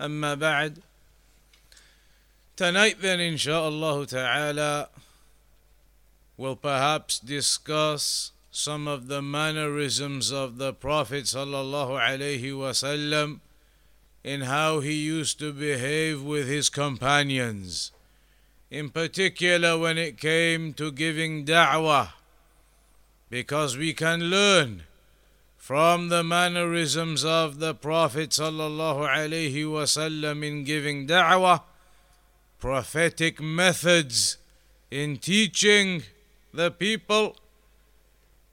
اما بعد tonight then inshallah ta'ala we'll perhaps discuss some of the mannerisms of the prophet sallallahu alaihi wasallam in how he used to behave with his companions in particular when it came to giving da'wah, because we can learn from the mannerisms of the Prophet in giving da'wah, prophetic methods in teaching the people.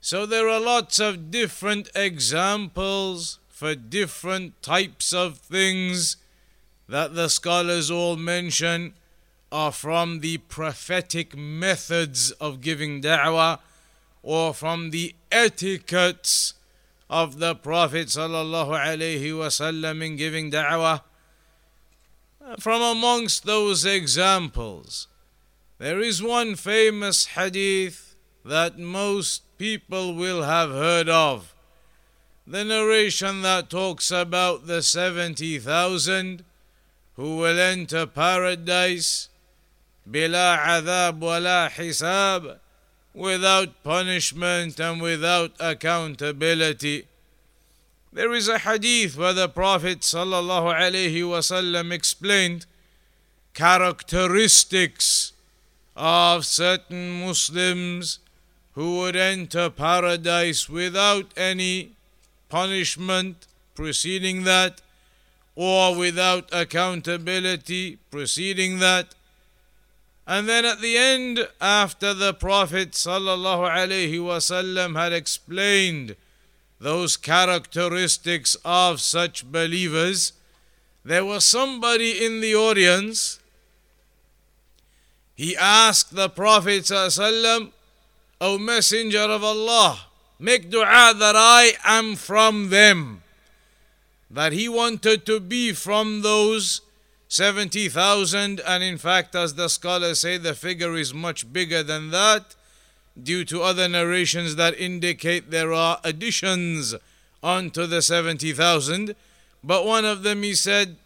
So there are lots of different examples for different types of things that the scholars all mention are from the prophetic methods of giving da'wah or from the etiquettes of the Prophet وسلم in giving da'wah. From amongst those examples, there is one famous hadith that most people will have heard of. The narration that talks about the 70,000 who will enter paradise bila adhab wala hisab without punishment and without accountability. There is a hadith where the Prophet wasallam explained characteristics of certain Muslims who would enter paradise without any punishment preceding that or without accountability preceding that and then at the end, after the Prophet ﷺ had explained those characteristics of such believers, there was somebody in the audience. He asked the Prophet O Messenger of Allah, make dua that I am from them. That he wanted to be from those 70,000, and in fact, as the scholars say, the figure is much bigger than that due to other narrations that indicate there are additions onto the 70,000. But one of them he said,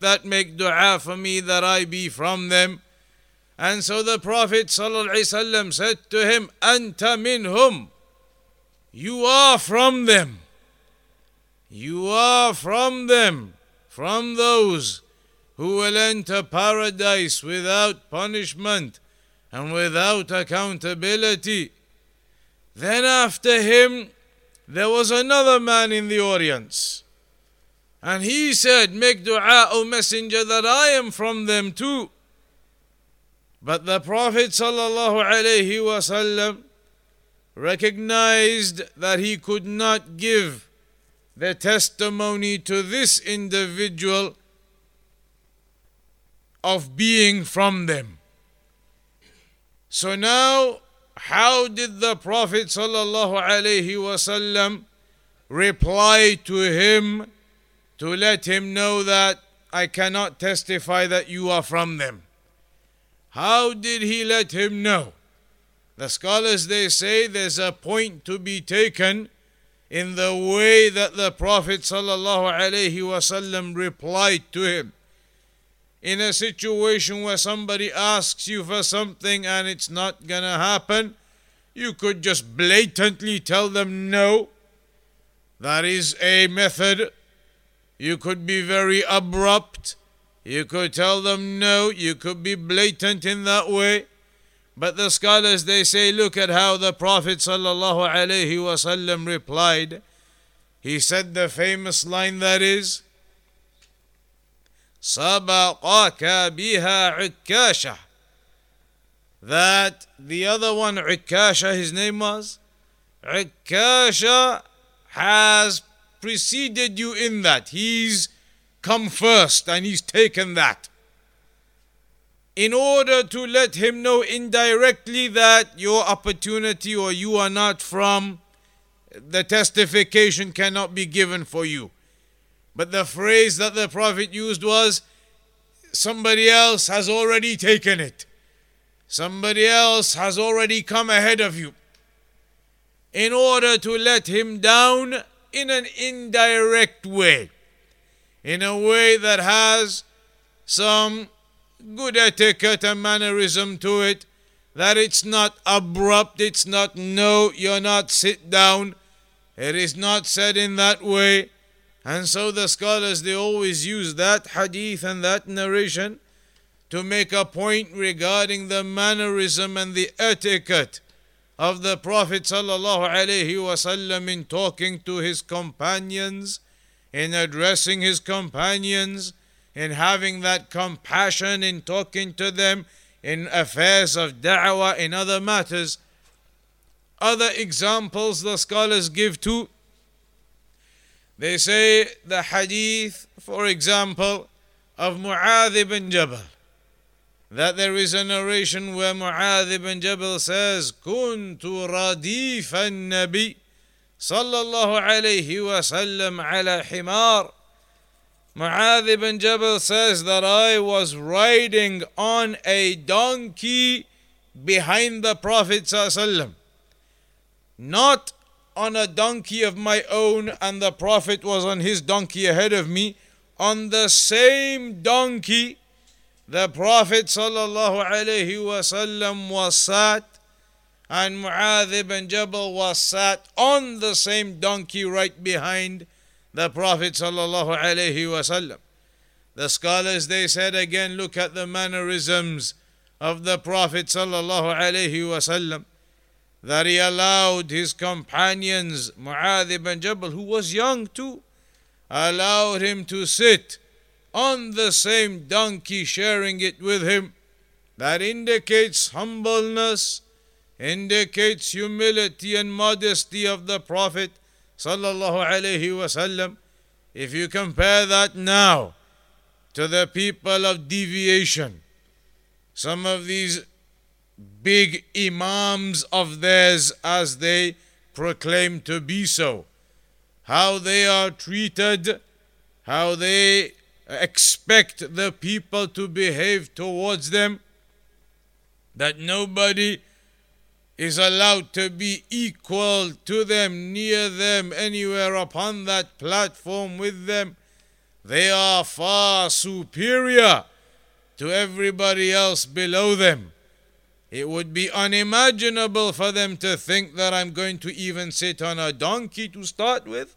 That make dua for me that I be from them. And so the Prophet ﷺ said to him, Anta minhum. You are from them. You are from them, from those who will enter paradise without punishment and without accountability. Then after him, there was another man in the audience. And he said, Make dua, O Messenger, that I am from them too. But the Prophet ﷺ recognized that he could not give the testimony to this individual of being from them. So now, how did the Prophet ﷺ reply to him to let him know that I cannot testify that you are from them? How did he let him know? The scholars they say there's a point to be taken in the way that the Prophet ﷺ replied to him in a situation where somebody asks you for something and it's not gonna happen, you could just blatantly tell them no. That is a method. You could be very abrupt. You could tell them no. You could be blatant in that way. But the scholars they say, look at how the Prophet ﷺ replied. He said the famous line that is, سبقك بها عكاشة that the other one Ukasha his name was Ukasha has preceded you in that he's come first and he's taken that. In order to let him know indirectly that your opportunity or you are not from, the testification cannot be given for you. But the phrase that the Prophet used was, somebody else has already taken it. Somebody else has already come ahead of you. In order to let him down in an indirect way, in a way that has some good etiquette and mannerism to it, that it's not abrupt, it's not no, you're not sit down. It is not said in that way. And so the scholars they always use that hadith and that narration to make a point regarding the mannerism and the etiquette of the Prophet ﷺ in talking to his companions, in addressing his companions, in having that compassion in talking to them in affairs of da'wah, in other matters. Other examples the scholars give too. They say the hadith, for example, of Mu'adh ibn Jabal that there is a narration where Mu'adh ibn Jabal says, كنت رديف النبي صلى الله عليه وسلم على حمار. Mu'adh ibn Jabal says that I was riding on a donkey behind the Prophet sallam. Not on a donkey of my own and the Prophet was on his donkey ahead of me. On the same donkey the Prophet ﷺ was sat and Mu'adh ibn Jabal was sat on the same donkey right behind the Prophet ﷺ. The scholars they said again look at the mannerisms of the Prophet ﷺ that he allowed his companions Mu'adh ibn Jabal who was young too allowed him to sit on the same donkey, sharing it with him. That indicates humbleness, indicates humility and modesty of the Prophet sallallahu alaihi wasallam. If you compare that now to the people of deviation, some of these big imams of theirs as they proclaim to be so, how they are treated, how they expect the people to behave towards them, that nobody is allowed to be equal to them, near them, anywhere upon that platform with them. They are far superior to everybody else below them. It would be unimaginable for them to think that I'm going to even sit on a donkey to start with.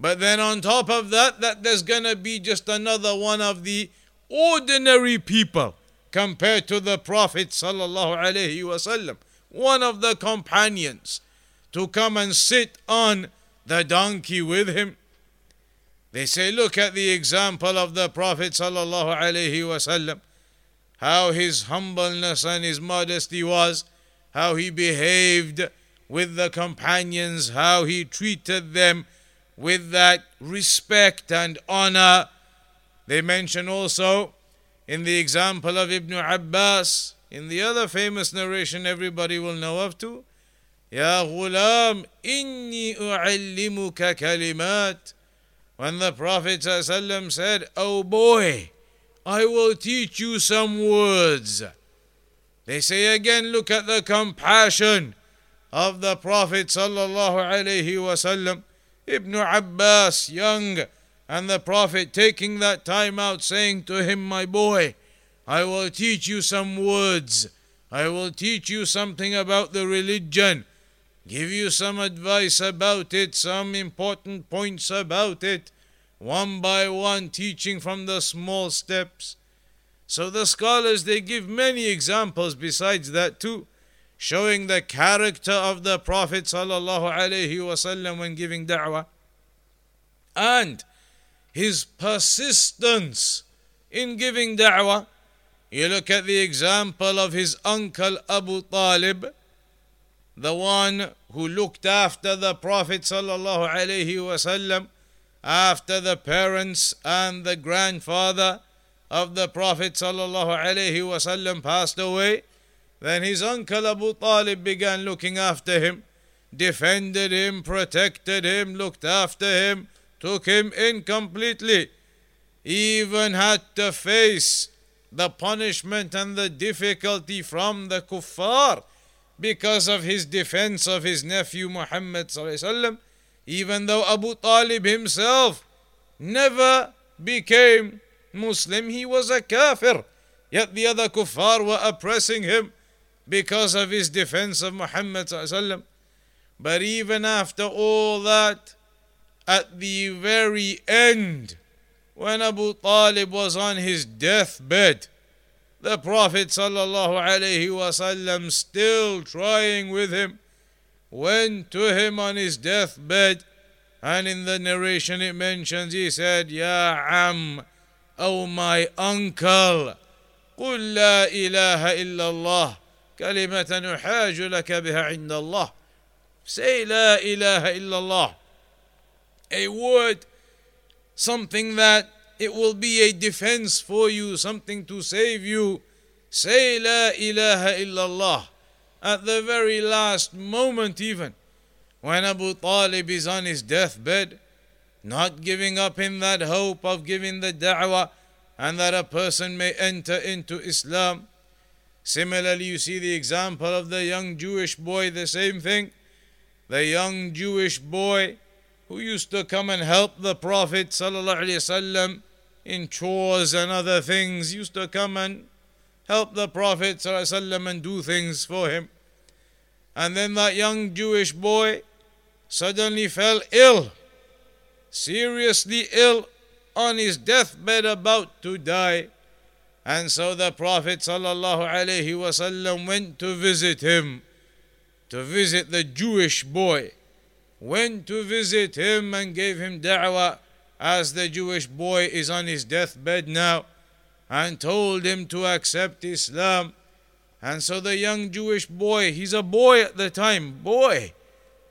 But then on top of that, that there's gonna be just another one of the ordinary people compared to the Prophet wasallam, one of the companions, to come and sit on the donkey with him. They say, look at the example of the Prophet sallallahu alaihi wasallam, how his humbleness and his modesty was, how he behaved with the companions, how he treated them with that respect and honor. They mention also in the example of Ibn Abbas, in the other famous narration everybody will know of too. Ya ghulam, inni u'allimuka kalimat. When the Prophet ﷺ said, Oh boy, I will teach you some words. They say again, look at the compassion of the Prophet sallallahu alaihi wasallam Ibn Abbas, young, and the Prophet taking that time out, saying to him, My boy, I will teach you some words. I will teach you something about the religion, give you some advice about it, some important points about it, one by one, teaching from the small steps. So the scholars they give many examples besides that too showing the character of the Prophet ﷺ when giving da'wah and his persistence in giving da'wah. You look at the example of his uncle Abu Talib, the one who looked after the Prophet ﷺ after the parents and the grandfather of the Prophet ﷺ passed away, then his uncle Abu Talib began looking after him, defended him, protected him, looked after him, took him in completely, even had to face the punishment and the difficulty from the kuffar because of his defense of his nephew Muhammad even though Abu Talib himself never became Muslim, he was a kafir. Yet the other kuffar were oppressing him because of his defense of Muhammad. But even after all that, at the very end, when Abu Talib was on his deathbed, the Prophet ﷺ still trying with him, went to him on his deathbed, and in the narration it mentions, he said, Ya Am, O my uncle, قل لا إله إلا الله كلمة أحاج لك بها عند الله Say لا إله إلا الله A word, something that it will be a defense for you, something to save you. Say La ilaha illallah at the very last moment, even when Abu Talib is on his deathbed, not giving up in that hope of giving the da'wah and that a person may enter into Islam. Similarly, you see the example of the young Jewish boy, the same thing. The young Jewish boy who used to come and help the Prophet ﷺ in chores and other things, used to come and help the Prophet ﷺ and do things for him. And then that young Jewish boy suddenly fell ill, seriously ill, on his deathbed about to die. And so the Prophet ﷺ went to visit him, to visit the Jewish boy, went to visit him and gave him da'wah as the Jewish boy is on his deathbed now and told him to accept Islam. And so the young Jewish boy, he's a boy at the time, boy.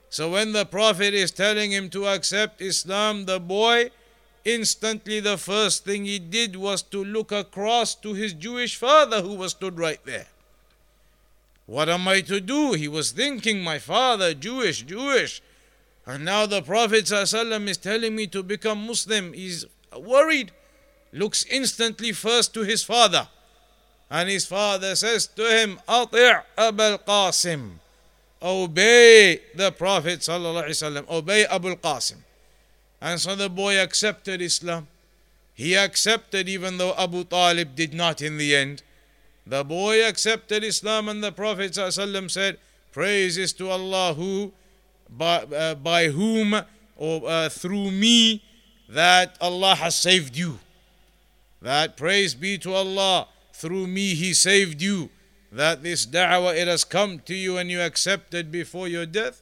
So when the Prophet is telling him to accept Islam, the boy, instantly the first thing he did was to look across to his Jewish father who was stood right there. What am I to do? He was thinking, my father, Jewish, Jewish. And now the Prophet ﷺ is telling me to become Muslim. He's worried. Looks instantly first to his father. And his father says to him, Ati' Abul Qasim. Obey the Prophet. Obey Abul Qasim. And so the boy accepted Islam. He accepted even though Abu Talib did not in the end. The boy accepted Islam and the Prophet said, Praise is to Allah who by, uh, by whom or uh, through me that Allah has saved you. That praise be to Allah, through me He saved you. That this da'wah it has come to you and you accepted before your death.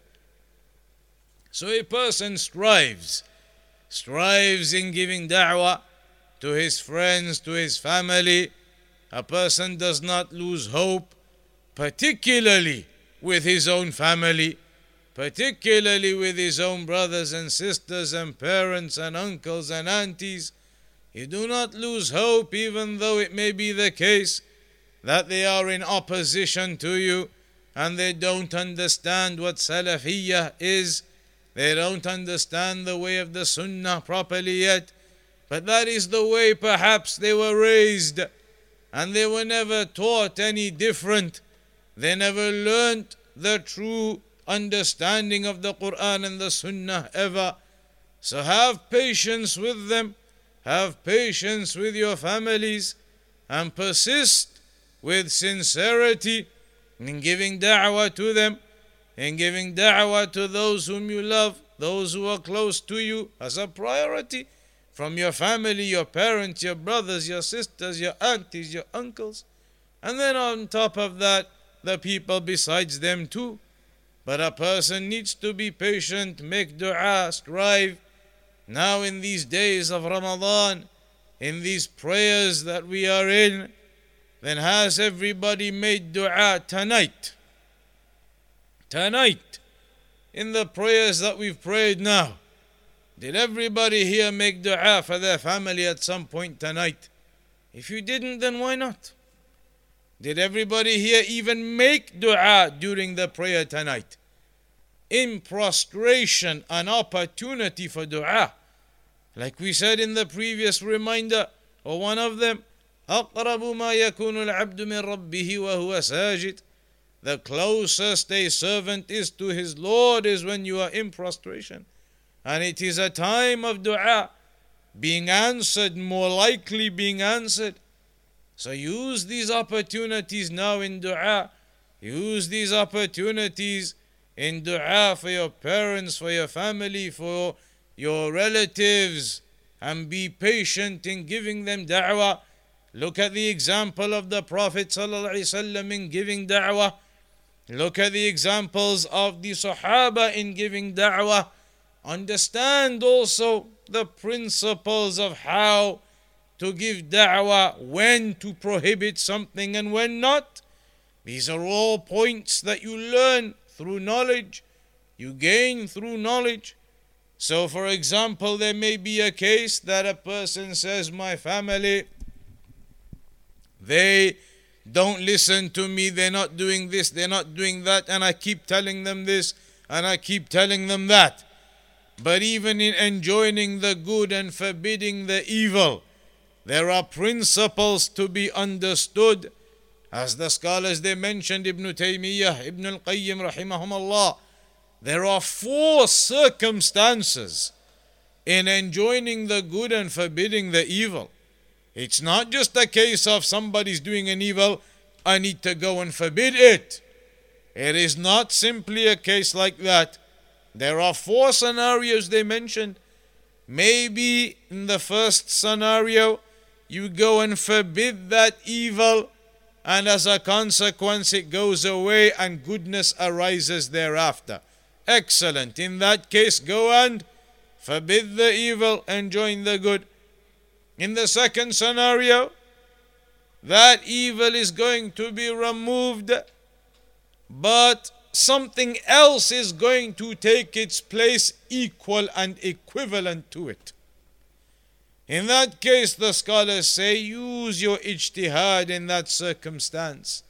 So a person strives, strives in giving da'wah to his friends, to his family. A person does not lose hope, particularly with his own family particularly with his own brothers and sisters and parents and uncles and aunties. You do not lose hope, even though it may be the case that they are in opposition to you and they don't understand what Salafiyah is. They don't understand the way of the Sunnah properly yet. But that is the way perhaps they were raised, and they were never taught any different. They never learnt the true understanding of the Quran and the Sunnah ever. So have patience with them, have patience with your families, and persist with sincerity in giving da'wah to them, in giving da'wah to those whom you love, those who are close to you as a priority from your family, your parents, your brothers, your sisters, your aunties, your uncles. And then on top of that, the people besides them too. But a person needs to be patient, make dua, strive. Now, in these days of Ramadan, in these prayers that we are in, then has everybody made dua tonight? Tonight, in the prayers that we've prayed now, Did everybody here make dua for their family at some point tonight? If you didn't, then why not? Did everybody here even make dua during the prayer tonight? In prostration, an opportunity for dua. Like we said in the previous reminder, or one of them, أقرب ما يكون العبد من ربه وهو ساجد The closest a servant is to his Lord is when you are in prostration. And it is a time of dua being answered, more likely being answered. So use these opportunities now in dua. Use these opportunities in dua for your parents, for your family, for your relatives, and be patient in giving them da'wah. Look at the example of the Prophet ﷺ in giving da'wah. Look at the examples of the Sahaba in giving da'wah. Understand also the principles of how to give da'wah, when to prohibit something and when not. These are all points that you learn through knowledge, you gain through knowledge. So, for example, there may be a case that a person says, My family, they don't listen to me, they're not doing this, they're not doing that, and I keep telling them this and I keep telling them that. But even in enjoining the good and forbidding the evil, there are principles to be understood. As the scholars they mentioned, Ibn Taymiyyah, Ibn al Qayyim, rahimahumullah, there are four circumstances in enjoining the good and forbidding the evil. It's not just a case of somebody's doing an evil, I need to go and forbid it. It is not simply a case like that. There are four scenarios they mentioned. Maybe in the first scenario, you go and forbid that evil, and as a consequence, it goes away and goodness arises thereafter. Excellent. In that case, go and forbid the evil and join the good. In the second scenario, that evil is going to be removed, but something else is going to take its place equal and equivalent to it. In that case, the scholars say, use your ijtihad in that circumstance.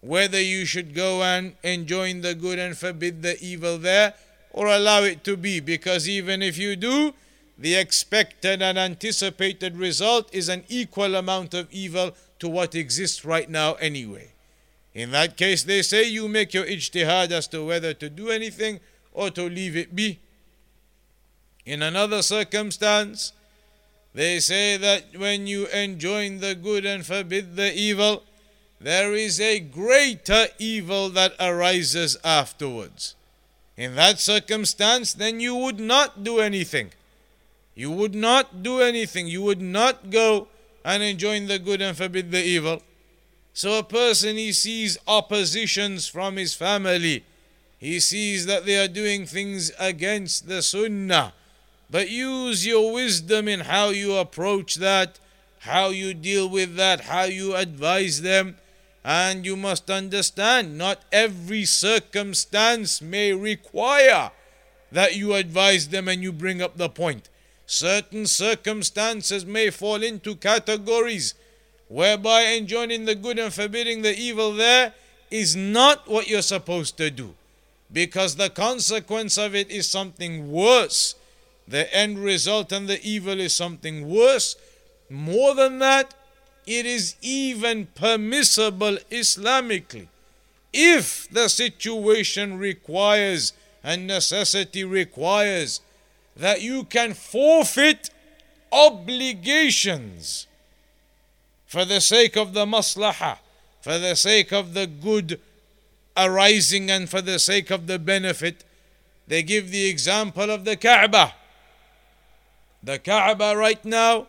Whether you should go and enjoin the good and forbid the evil there, or allow it to be, because even if you do, the expected and anticipated result is an equal amount of evil to what exists right now anyway. In that case, they say you make your ijtihad as to whether to do anything or to leave it be. In another circumstance, they say that when you enjoin the good and forbid the evil, there is a greater evil that arises afterwards. In that circumstance, then you would not do anything. You would not do anything. You would not go and enjoin the good and forbid the evil. So a person he sees oppositions from his family. He sees that they are doing things against the sunnah. But use your wisdom in how you approach that, how you deal with that, how you advise them. And you must understand, not every circumstance may require that you advise them and you bring up the point. Certain circumstances may fall into categories whereby enjoining the good and forbidding the evil there is not what you're supposed to do because the consequence of it is something worse. The end result and the evil is something worse. More than that, it is even permissible Islamically. If the situation requires and necessity requires that you can forfeit obligations for the sake of the maslahah, for the sake of the good arising and for the sake of the benefit. They give the example of the Kaaba. The Kaaba right now,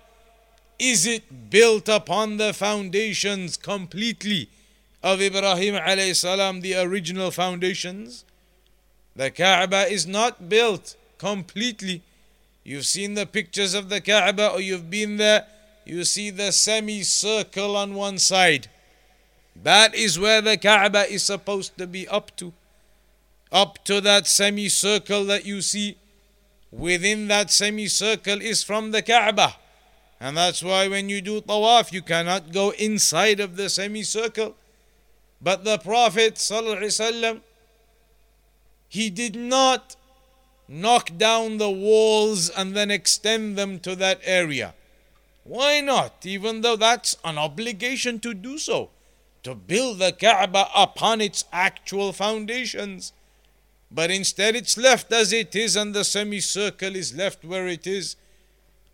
is it built upon the foundations completely of Ibrahim alayhi salam, the original foundations? The Kaaba is not built completely. You've seen the pictures of the Kaaba or you've been there, you see the semicircle on one side. That is where the Kaaba is supposed to be up to. Up to that semicircle that you see. Within that semicircle is from the Kaaba. And that's why when you do tawaf, you cannot go inside of the semicircle. But the Prophet, he did not knock down the walls and then extend them to that area. Why not? Even though that's an obligation to do so, to build the Kaaba upon its actual foundations. But instead, it's left as it is, and the semicircle is left where it is.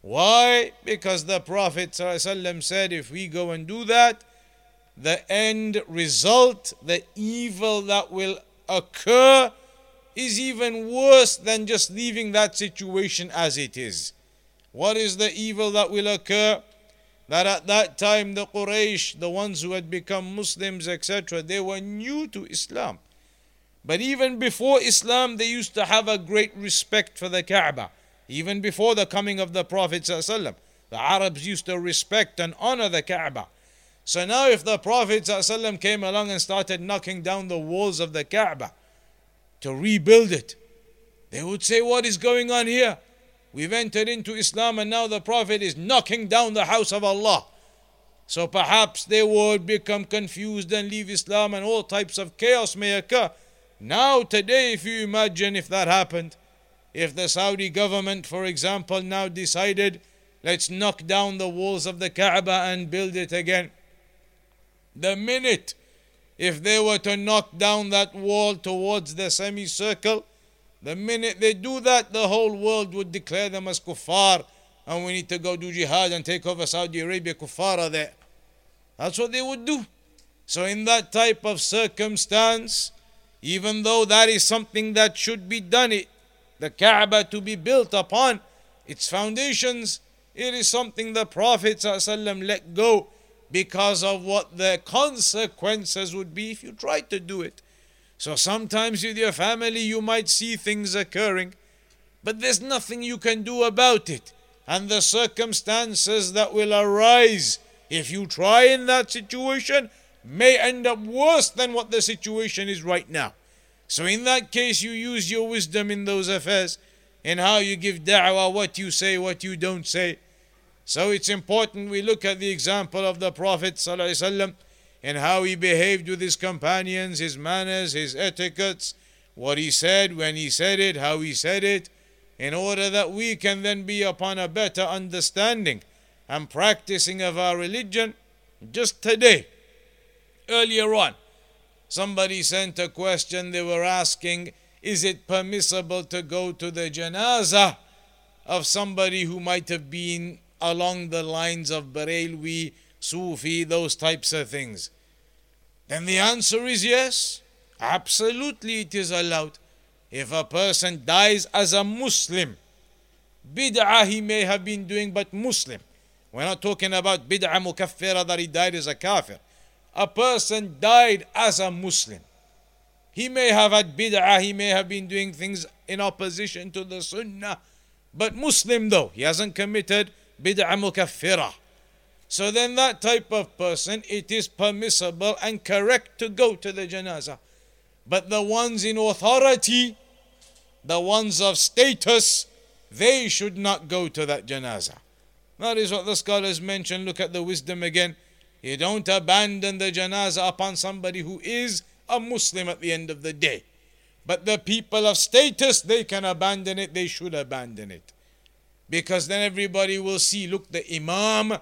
Why? Because the Prophet ﷺ said, if we go and do that, the end result, the evil that will occur, is even worse than just leaving that situation as it is. What is the evil that will occur? That at that time the Quraysh, the ones who had become Muslims, etc., they were new to Islam. But even before Islam, they used to have a great respect for the Kaaba. Even before the coming of the Prophet, ﷺ, the Arabs used to respect and honor the Kaaba. So now, if the Prophet ﷺ came along and started knocking down the walls of the Kaaba to rebuild it, they would say, What is going on here? We've entered into Islam and now the Prophet is knocking down the house of Allah. So perhaps they would become confused and leave Islam and all types of chaos may occur. Now, today, if you imagine if that happened, if the Saudi government, for example, now decided, let's knock down the walls of the Kaaba and build it again. The minute, if they were to knock down that wall towards the semicircle, the minute they do that, the whole world would declare them as kuffar, and we need to go do jihad and take over Saudi Arabia. Kuffar there. That's what they would do. So, in that type of circumstance, even though that is something that should be done, it, the Kaaba to be built upon its foundations, it is something the Prophet ﷺ let go because of what the consequences would be if you tried to do it. So sometimes with your family you might see things occurring, but there's nothing you can do about it. And the circumstances that will arise if you try in that situation may end up worse than what the situation is right now. So in that case, you use your wisdom in those affairs, in how you give da'wah, what you say, what you don't say. So it's important we look at the example of the Prophet ﷺ and how he behaved with his companions, his manners, his etiquettes, what he said, when he said it, how he said it, in order that we can then be upon a better understanding and practicing of our religion. Just today, earlier on, somebody sent a question, they were asking, is it permissible to go to the janazah of somebody who might have been along the lines of Barelwi, Sufi, those types of things? Then the answer is yes. Absolutely, it is allowed. If a person dies as a Muslim, bid'ah he may have been doing, but Muslim. We're not talking about bid'ah mukaffira that he died as a kafir. A person died as a Muslim. He may have had bid'ah, he may have been doing things in opposition to the sunnah, but Muslim though, he hasn't committed bid'ah mukaffira. So then that type of person, it is permissible and correct to go to the janazah. But the ones in authority, the ones of status, they should not go to that janazah. That is what the scholars mention. Look at the wisdom again. You don't abandon the janazah upon somebody who is a Muslim at the end of the day. But the people of status, they can abandon it, they should abandon it. Because then everybody will see, look, the Imam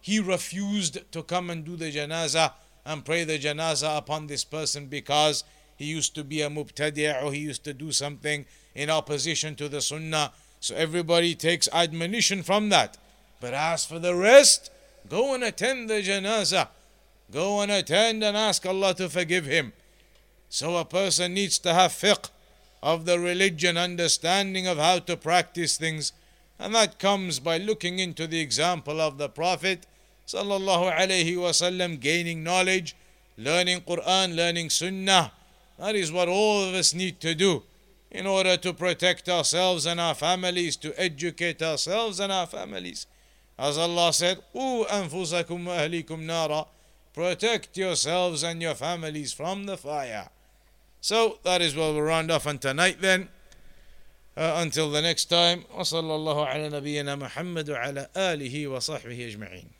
he refused to come and do the janazah and pray the janazah upon this person because he used to be a mubtadi' or he used to do something in opposition to the sunnah. So everybody takes admonition from that. But as for the rest, go and attend the janazah. Go and attend and ask Allah to forgive him. So a person needs to have fiqh of the religion, understanding of how to practice things. And that comes by looking into the example of the Prophet sallallahu alaihi wasallam, gaining knowledge, learning Quran, learning Sunnah. That is what all of us need to do in order to protect ourselves and our families, to educate ourselves and our families. As Allah said, أنفسكم وأهليكم نارا Protect yourselves and your families from the fire. So that is what we'll round off on tonight then. Uh, until the next time وصلى الله على نبينا محمد وعلى آله وصحبه أجمعين